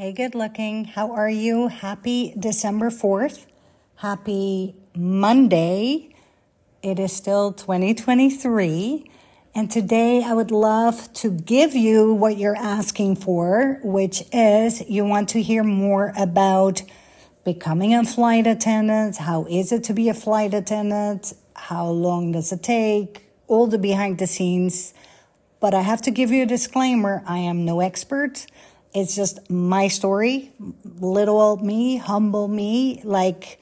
Hey, good looking. How are you? Happy December 4th. Happy Monday. It is still 2023. And today I would love to give you what you're asking for, which is you want to hear more about becoming a flight attendant. How is it to be a flight attendant? How long does it take? All the behind the scenes. But I have to give you a disclaimer. I am no expert. It's just my story, little old me, humble me. Like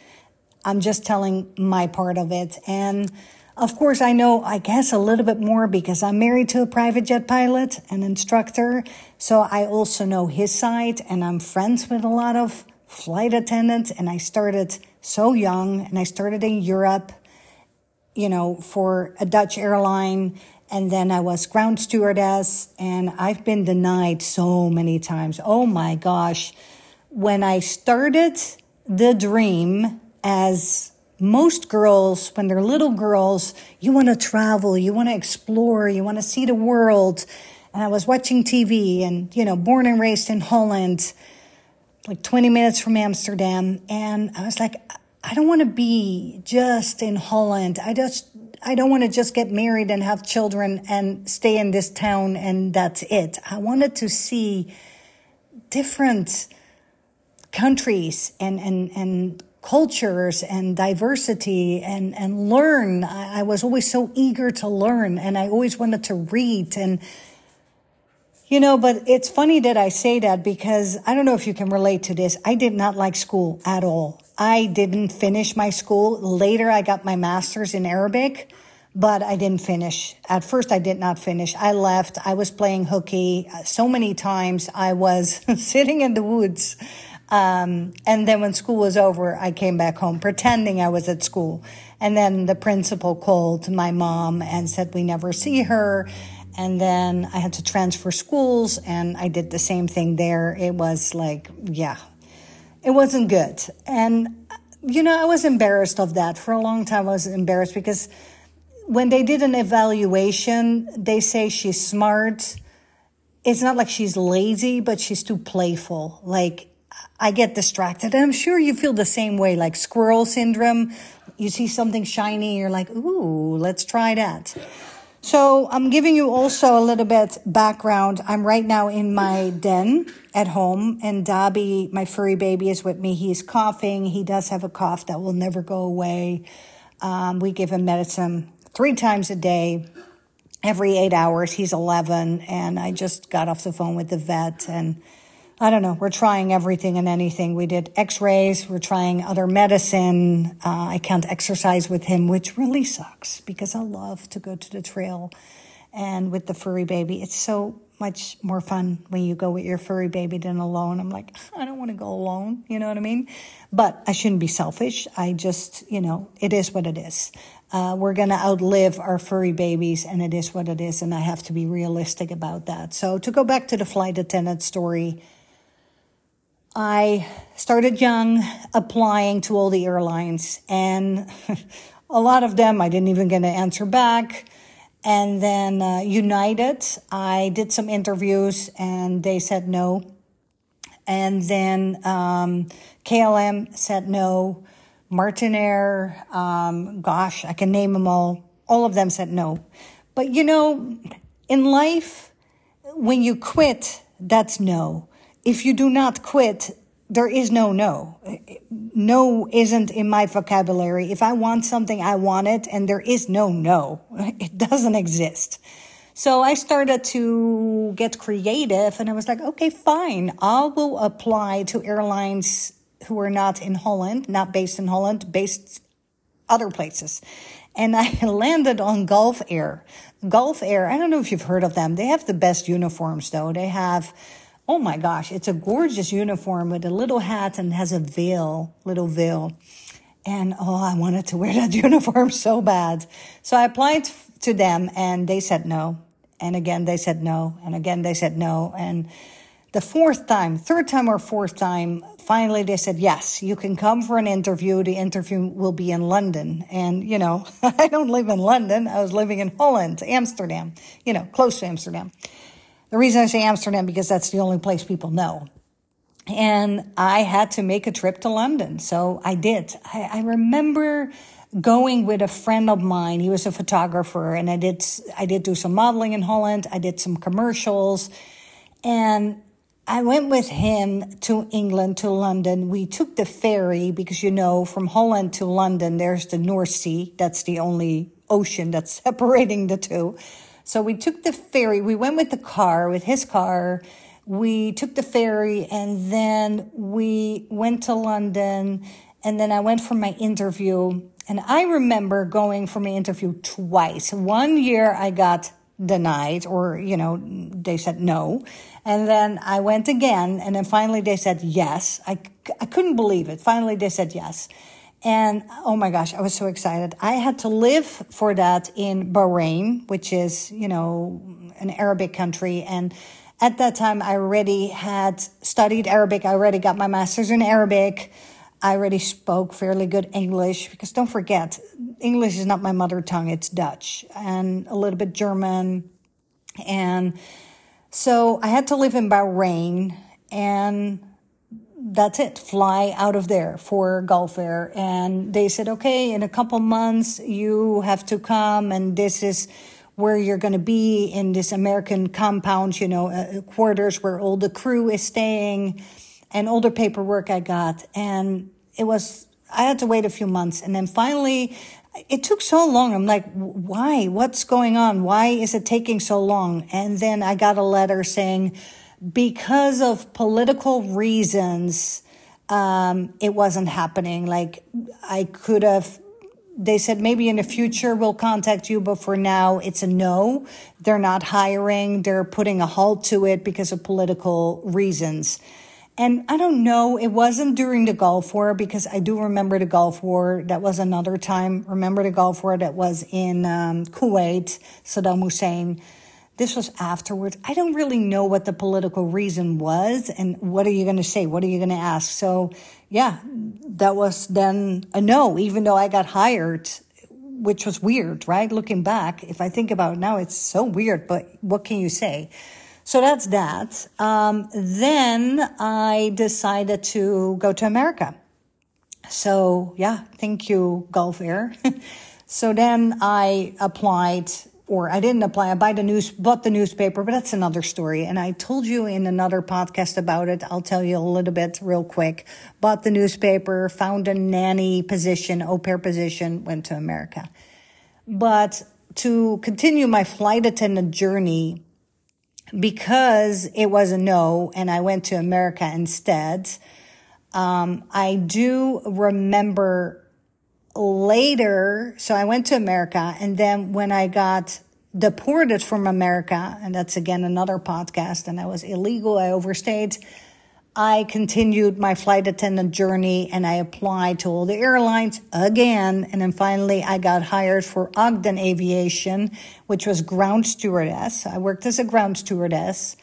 I'm just telling my part of it. And of course, I know, I guess a little bit more because I'm married to a private jet pilot, an instructor. So I also know his side and I'm friends with a lot of flight attendants. And I started so young and I started in Europe, you know, for a Dutch airline and then I was ground stewardess, and I've been denied so many times. Oh my gosh. When I started the dream, as most girls, when they're little girls, you want to travel, you want to explore, you want to see the world. And I was watching TV and, you know, born and raised in Holland, like 20 minutes from Amsterdam. And I was like, I don't want to be just in Holland. I just, I don't want to just get married and have children and stay in this town and that's it. I wanted to see different countries and, and, and cultures and diversity and, and learn. I, I was always so eager to learn and I always wanted to read and, you know, but it's funny that I say that because I don't know if you can relate to this. I did not like school at all. I didn't finish my school. Later, I got my master's in Arabic, but I didn't finish. At first, I did not finish. I left. I was playing hooky so many times. I was sitting in the woods. Um, and then when school was over, I came back home pretending I was at school. And then the principal called my mom and said we never see her. And then I had to transfer schools and I did the same thing there. It was like, yeah, it wasn't good. And, you know, I was embarrassed of that. For a long time, I was embarrassed because when they did an evaluation, they say she's smart. It's not like she's lazy, but she's too playful. Like, I get distracted. And I'm sure you feel the same way, like squirrel syndrome. You see something shiny, you're like, ooh, let's try that. So I'm giving you also a little bit background. I'm right now in my den at home and Dobby, my furry baby is with me. He's coughing. He does have a cough that will never go away. Um, we give him medicine three times a day, every eight hours. He's 11 and I just got off the phone with the vet and I don't know. We're trying everything and anything. We did x-rays. We're trying other medicine. Uh, I can't exercise with him, which really sucks because I love to go to the trail and with the furry baby. It's so much more fun when you go with your furry baby than alone. I'm like, I don't want to go alone. You know what I mean? But I shouldn't be selfish. I just, you know, it is what it is. Uh, we're going to outlive our furry babies and it is what it is. And I have to be realistic about that. So to go back to the flight attendant story, I started young applying to all the airlines and a lot of them I didn't even get an answer back. And then uh, United, I did some interviews and they said no. And then um, KLM said no. Martinair, um, gosh, I can name them all. All of them said no. But you know, in life, when you quit, that's no if you do not quit, there is no no. No isn't in my vocabulary. If I want something, I want it, and there is no no. It doesn't exist. So I started to get creative, and I was like, okay, fine. I will apply to airlines who are not in Holland, not based in Holland, based other places. And I landed on Gulf Air. Gulf Air, I don't know if you've heard of them. They have the best uniforms, though. They have Oh my gosh, it's a gorgeous uniform with a little hat and has a veil, little veil. And oh, I wanted to wear that uniform so bad. So I applied to them and they said no. And again, they said no. And again, they said no. And the fourth time, third time or fourth time, finally they said, yes, you can come for an interview. The interview will be in London. And, you know, I don't live in London. I was living in Holland, Amsterdam, you know, close to Amsterdam. The reason I say Amsterdam because that's the only place people know. and I had to make a trip to London. So I did. I, I remember going with a friend of mine. He was a photographer, and I did I did do some modeling in Holland. I did some commercials, and I went with him to England to London. We took the ferry because you know from Holland to London there's the North Sea. That's the only ocean that's separating the two. So we took the ferry. We went with the car, with his car we took the ferry and then we went to London and then I went for my interview. And I remember going for my interview twice. One year I got denied or, you know, they said no. And then I went again and then finally they said yes. I, I couldn't believe it. Finally they said yes. And oh my gosh, I was so excited. I had to live for that in Bahrain, which is, you know, an Arabic country. And at that time, I already had studied Arabic. I already got my master's in Arabic. I already spoke fairly good English because don't forget, English is not my mother tongue, it's Dutch and a little bit German. And so I had to live in Bahrain and that's it, fly out of there for Gulf Air. And they said, okay, in a couple months, you have to come and this is where you're going to be in this American compound, you know, uh, quarters where all the crew is staying and all the paperwork I got. And it was, I had to wait a few months. And then finally, it took so long. I'm like, why? What's going on? Why is it taking so long? And then I got a letter saying, because of political reasons, um, it wasn't happening. Like I could have they said maybe in the future we'll contact you, but for now it's a no. They're not hiring. They're putting a halt to it because of political reasons. And I don't know, it wasn't during the Gulf War because I do remember the Gulf War. That was another time. Remember the Gulf War that was in um, Kuwait, Saddam Hussein. This was afterwards. I don't really know what the political reason was and what are you going to say? What are you going to ask? So, yeah, that was then a no, even though I got hired, which was weird, right? Looking back, if I think about it now, it's so weird, but what can you say? So that's that. Um, then I decided to go to America. So yeah, thank you, Gulf Air. so then I applied or I didn't apply. I buy the news, bought the newspaper, but that's another story. And I told you in another podcast about it. I'll tell you a little bit real quick. Bought the newspaper, found a nanny position, au pair position, went to America. But to continue my flight attendant journey, because it was a no and I went to America instead, um, I do remember later, so I went to America, and then when I got deported from America, and that's again another podcast, and I was illegal, I overstayed. I continued my flight attendant journey and I applied to all the airlines again. And then finally I got hired for Ogden Aviation, which was ground stewardess. I worked as a ground stewardess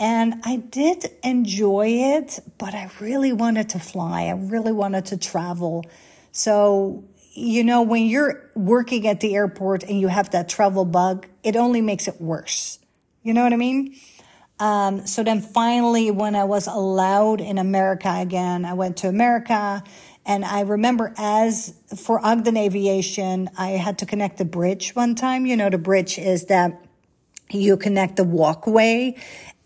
and I did enjoy it, but I really wanted to fly. I really wanted to travel. So, you know, when you're working at the airport and you have that travel bug, it only makes it worse. You know what I mean? Um, so then finally, when I was allowed in America again, I went to America. And I remember as for Ogden Aviation, I had to connect the bridge one time. You know, the bridge is that you connect the walkway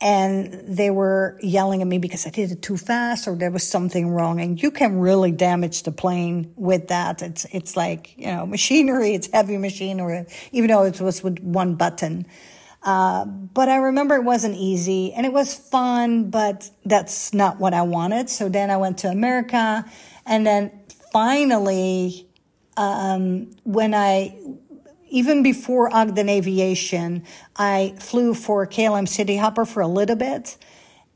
and they were yelling at me because I did it too fast or there was something wrong. And you can really damage the plane with that. It's, it's like, you know, machinery, it's heavy machinery, even though it was with one button. Uh, but I remember it wasn't easy and it was fun, but that's not what I wanted. So then I went to America and then finally, um, when I even before Ogden Aviation, I flew for KLM City Hopper for a little bit.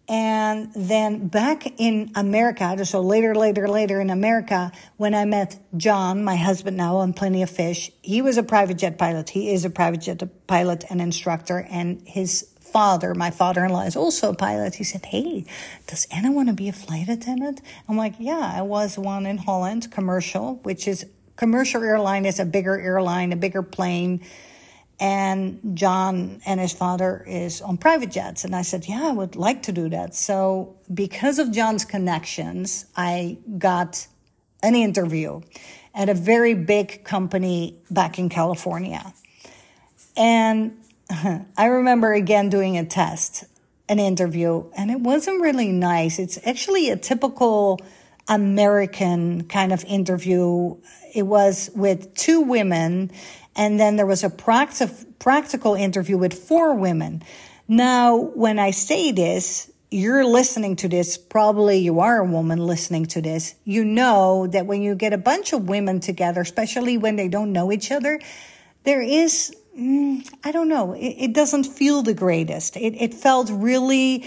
And then back in America, so later, later, later in America, when I met John, my husband now on Plenty of Fish, he was a private jet pilot. He is a private jet pilot and instructor. And his father, my father in law, is also a pilot. He said, Hey, does Anna want to be a flight attendant? I'm like, Yeah, I was one in Holland, commercial, which is commercial airline is a bigger airline, a bigger plane. and John and his father is on private jets. And I said, Yeah, I would like to do that. So, because of John's connections, I got an interview at a very big company back in California. And I remember again doing a test, an interview, and it wasn't really nice. It's actually a typical American kind of interview. It was with two women, and then there was a practical interview with four women. Now, when I say this, you're listening to this, probably you are a woman listening to this. You know that when you get a bunch of women together, especially when they don't know each other, there is, mm, I don't know, it, it, doesn't feel the greatest. It, it felt really,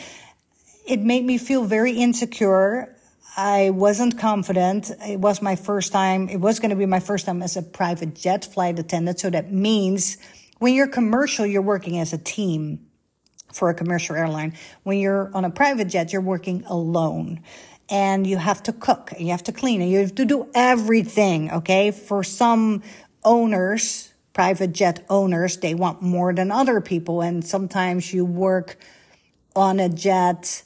it made me feel very insecure. I wasn't confident. It was my first time. It was going to be my first time as a private jet flight attendant. So that means when you're commercial, you're working as a team for a commercial airline. When you're on a private jet, you're working alone and you have to cook, and you have to clean, and you have to do everything. Okay. For some owners, private jet owners, they want more than other people. And sometimes you work on a jet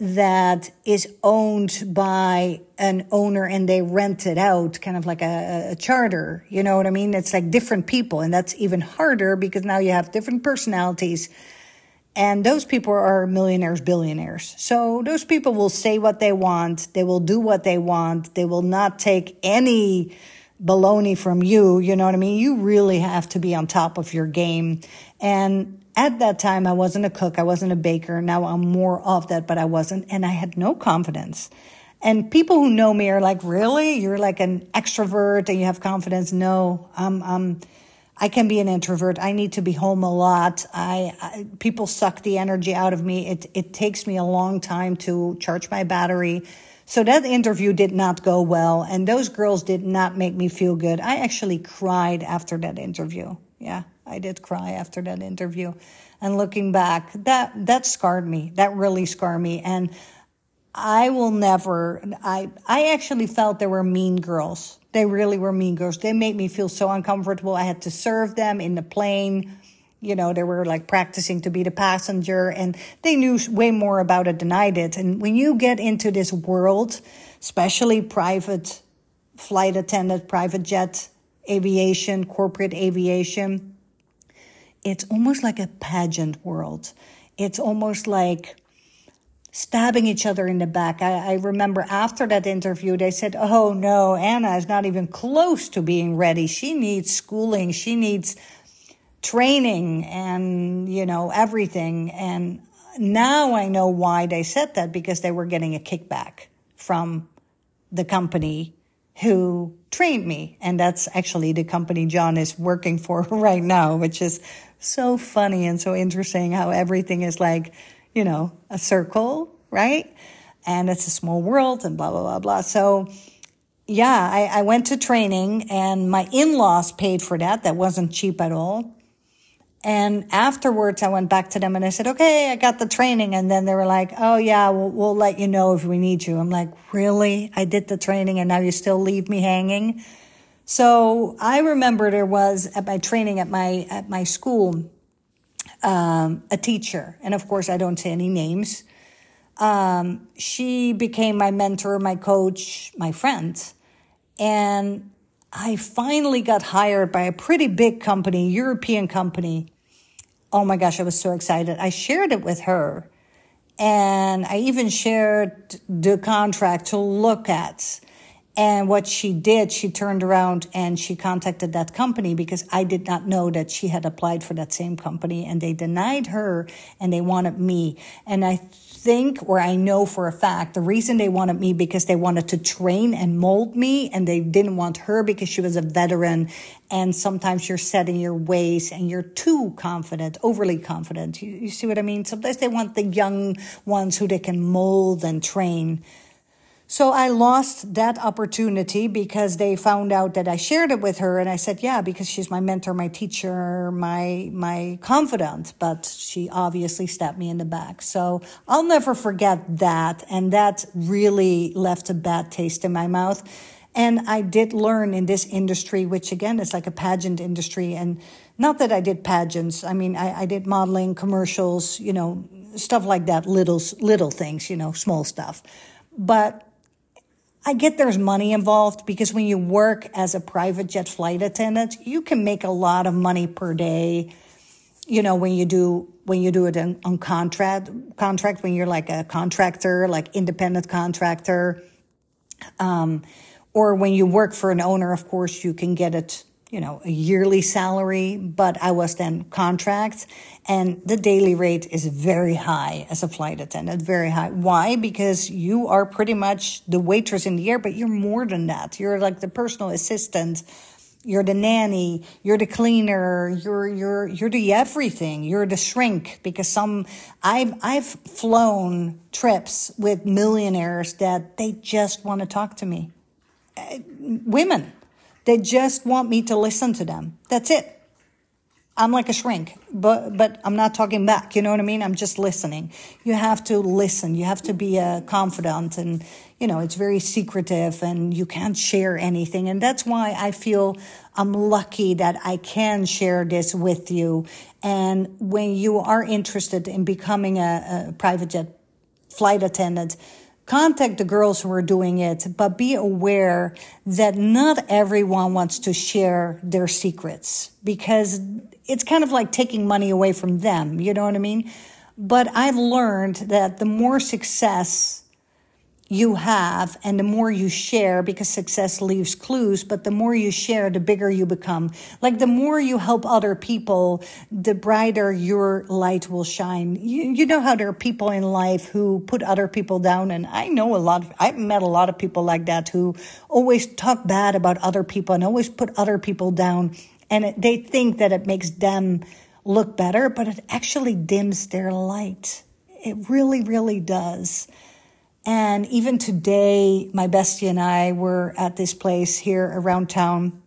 that is owned by an owner and they rent it out, kind of like a, a, charter. You know what I mean? It's like different people. And that's even harder because now you have different personalities and those people are millionaires, billionaires. So those people will say what they want. They will do what they want. They will not take any baloney from you. You know what I mean? You really have to be on top of your game. And at that time, I wasn't a cook. I wasn't a baker. Now I'm more of that, but I wasn't. And I had no confidence. And people who know me are like, really? You're like an extrovert and you have confidence? No, I'm, I'm, I can be an introvert. I need to be home a lot. I, I, people suck the energy out of me. It it takes me a long time to charge my battery. So that interview did not go well and those girls did not make me feel good. I actually cried after that interview. Yeah, I did cry after that interview. And looking back, that that scarred me. That really scarred me and I will never I I actually felt there were mean girls they really were mean girls. They made me feel so uncomfortable. I had to serve them in the plane. You know, they were like practicing to be the passenger and they knew way more about it than I did. And when you get into this world, especially private flight attendant, private jet aviation, corporate aviation, it's almost like a pageant world. It's almost like stabbing each other in the back. I, I, remember after that interview, they said, Oh no, Anna is not even close to being ready. She needs schooling. She needs training and, you know, everything. And now I know why they said that because they were getting a kickback from the company who trained me. And that's actually the company John is working for right now, which is so funny and so interesting how everything is like, you know, a circle, right? And it's a small world and blah, blah, blah, blah. So, yeah, I, I went to training and my in laws paid for that. That wasn't cheap at all. And afterwards, I went back to them and I said, okay, I got the training. And then they were like, oh, yeah, we'll, we'll let you know if we need you. I'm like, really? I did the training and now you still leave me hanging? So I remember there was at my training at my, at my school, um, a teacher, and of course, I don't say any names. Um, she became my mentor, my coach, my friend. And I finally got hired by a pretty big company, European company. Oh my gosh, I was so excited. I shared it with her. And I even shared the contract to look at. And what she did, she turned around and she contacted that company because I did not know that she had applied for that same company and they denied her and they wanted me. And I think, or I know for a fact, the reason they wanted me because they wanted to train and mold me and they didn't want her because she was a veteran. And sometimes you're setting your ways and you're too confident, overly confident. You, you see what I mean? Sometimes they want the young ones who they can mold and train. So I lost that opportunity because they found out that I shared it with her and I said, yeah, because she's my mentor, my teacher, my, my confidant, but she obviously stabbed me in the back. So I'll never forget that. And that really left a bad taste in my mouth. And I did learn in this industry, which again is like a pageant industry. And not that I did pageants. I mean, I, I did modeling, commercials, you know, stuff like that, little, little things, you know, small stuff. But I get there's money involved because when you work as a private jet flight attendant, you can make a lot of money per day. You know, when you do when you do it on, on contract contract when you're like a contractor, like independent contractor, um, or when you work for an owner, of course, you can get it you know, a yearly salary, but I was then contract and the daily rate is very high as a flight attendant, very high. Why? Because you are pretty much the waitress in the air, but you're more than that. You're like the personal assistant. You're the nanny, you're the cleaner, you're, you're, you're the everything. You're the shrink because some, I've, I've flown trips with millionaires that they just want to talk to me. Uh, women they just want me to listen to them. That's it. I'm like a shrink, but but I'm not talking back. You know what I mean? I'm just listening. You have to listen. You have to be uh, a confidant, and you know it's very secretive, and you can't share anything. And that's why I feel I'm lucky that I can share this with you. And when you are interested in becoming a, a private jet flight attendant, contact the girls who are doing it, but be aware that not everyone wants to share their secrets because it's kind of like taking money away from them. You know what I mean? But I've learned that the more success you have and the more you share because success leaves clues but the more you share the bigger you become. Like the more you help other people the brighter your light will shine. You, you know how there are people in life who put other people down and i know a lot of, i've met a lot of people like that who always talk bad about other people and always put other people down and it, they think that it makes them look better but it actually dims their light. It really really does and even today, my bestie and I were at this place here around town.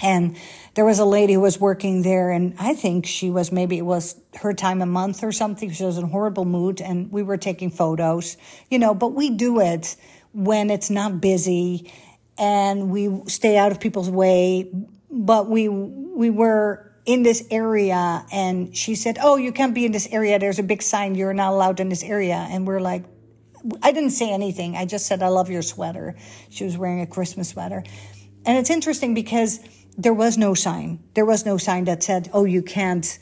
And there was a lady who was working there, and I think she was maybe it was her time a month or something. She was in horrible mood, and we were taking photos, you know. But we do it when it's not busy, and we stay out of people's way. But we we were in this area, and she said, "Oh, you can't be in this area. There's a big sign. You're not allowed in this area." And we're like, I didn't say anything. I just said, I love your sweater. She was wearing a Christmas sweater. And it's interesting because there was no sign. There was no sign that said, oh, you can't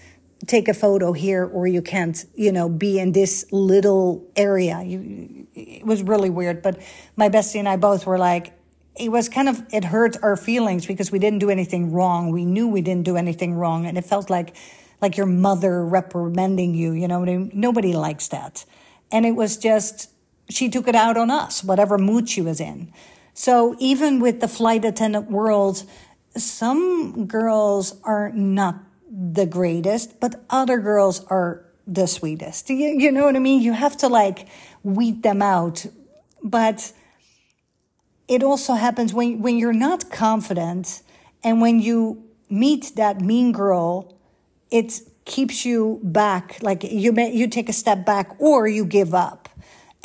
take a photo here or you can't, you know, be in this little area. You, it was really weird. But my bestie and I both were like, it was kind of, it hurt our feelings because we didn't do anything wrong. We knew we didn't do anything wrong. And it felt like, like your mother reprimanding you, you know, nobody likes that. And it was just, she took it out on us, whatever mood she was in. So even with the flight attendant world, some girls are not the greatest, but other girls are the sweetest. You, you know what I mean? You have to like weed them out. But it also happens when, when you're not confident and when you meet that mean girl, it keeps you back. Like you may, you take a step back or you give up.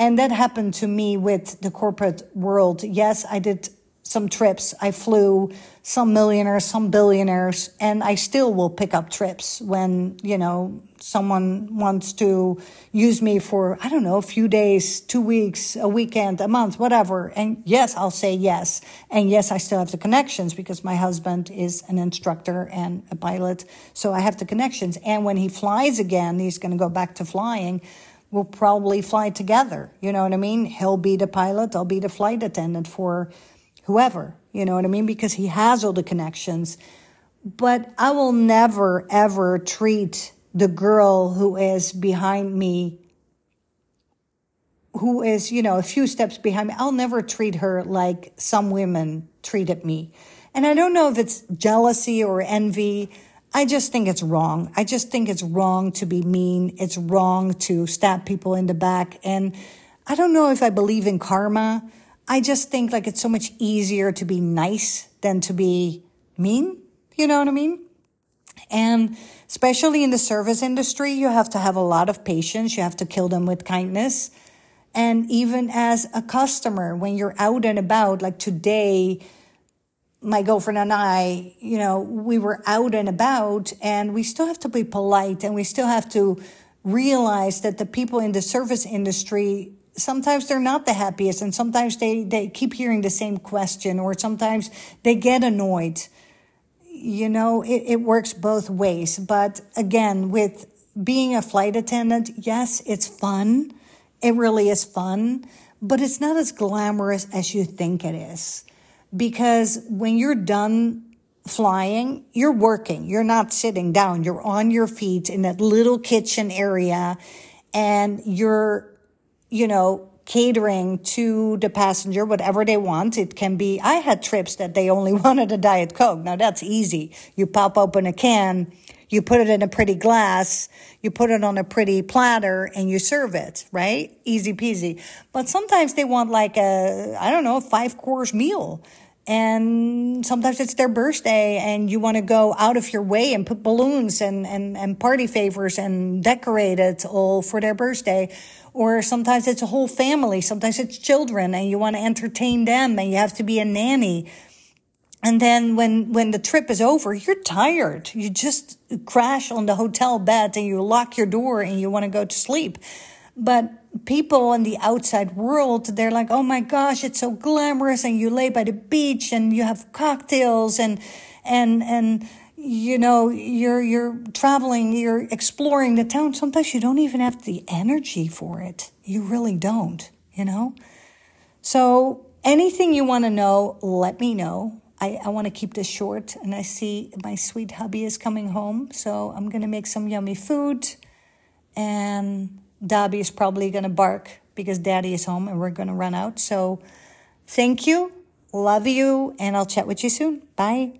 And that happened to me with the corporate world. Yes, I did some trips. I flew some millionaires, some billionaires, and I still will pick up trips when, you know, someone wants to use me for, I don't know, a few days, two weeks, a weekend, a month, whatever. And yes, I'll say yes. And yes, I still have the connections because my husband is an instructor and a pilot. So I have the connections. And when he flies again, he's going to go back to flying we'll probably fly together. You know what I mean? He'll be the pilot, I'll be the flight attendant for whoever. You know what I mean? Because he has all the connections. But I will never, ever treat the girl who is behind me, who is, you know, a few steps behind me. I'll never treat her like some women treated me. And I don't know if it's jealousy or envy I just think it's wrong. I just think it's wrong to be mean. It's wrong to stab people in the back. And I don't know if I believe in karma. I just think like it's so much easier to be nice than to be mean. You know what I mean? And especially in the service industry, you have to have a lot of patience. You have to kill them with kindness. And even as a customer, when you're out and about, like today, my girlfriend and I, you know, we were out and about and we still have to be polite and we still have to realize that the people in the service industry sometimes they're not the happiest and sometimes they, they keep hearing the same question or sometimes they get annoyed. You know, it, it works both ways. But again, with being a flight attendant, yes, it's fun. It really is fun, but it's not as glamorous as you think it is because when you're done flying, you're working. You're not sitting down. You're on your feet in that little kitchen area and you're, you know, catering to the passenger whatever they want. It can be, I had trips that they only wanted a Diet Coke. Now that's easy. You pop open a can, you put it in a pretty glass, you put it on a pretty platter and you serve it, right? Easy peasy. But sometimes they want like a, I don't know, five course meal and sometimes it's their birthday and you want to go out of your way and put balloons and, and, and party favors and decorate it all for their birthday. Or sometimes it's a whole family. Sometimes it's children and you want to entertain them and you have to be a nanny. And then when, when the trip is over, you're tired. You just crash on the hotel bed and you lock your door and you want to go to sleep. But people in the outside world, they're like, oh my gosh, it's so glamorous. And you lay by the beach and you have cocktails and, and, and, you know, you're, you're traveling, you're exploring the town. Sometimes you don't even have the energy for it. You really don't, you know? So anything you want to know, let me know. I, I want to keep this short and I see my sweet hubby is coming home. So I'm going to make some yummy food and Dobby is probably going to bark because daddy is home and we're going to run out. So thank you. Love you. And I'll chat with you soon. Bye.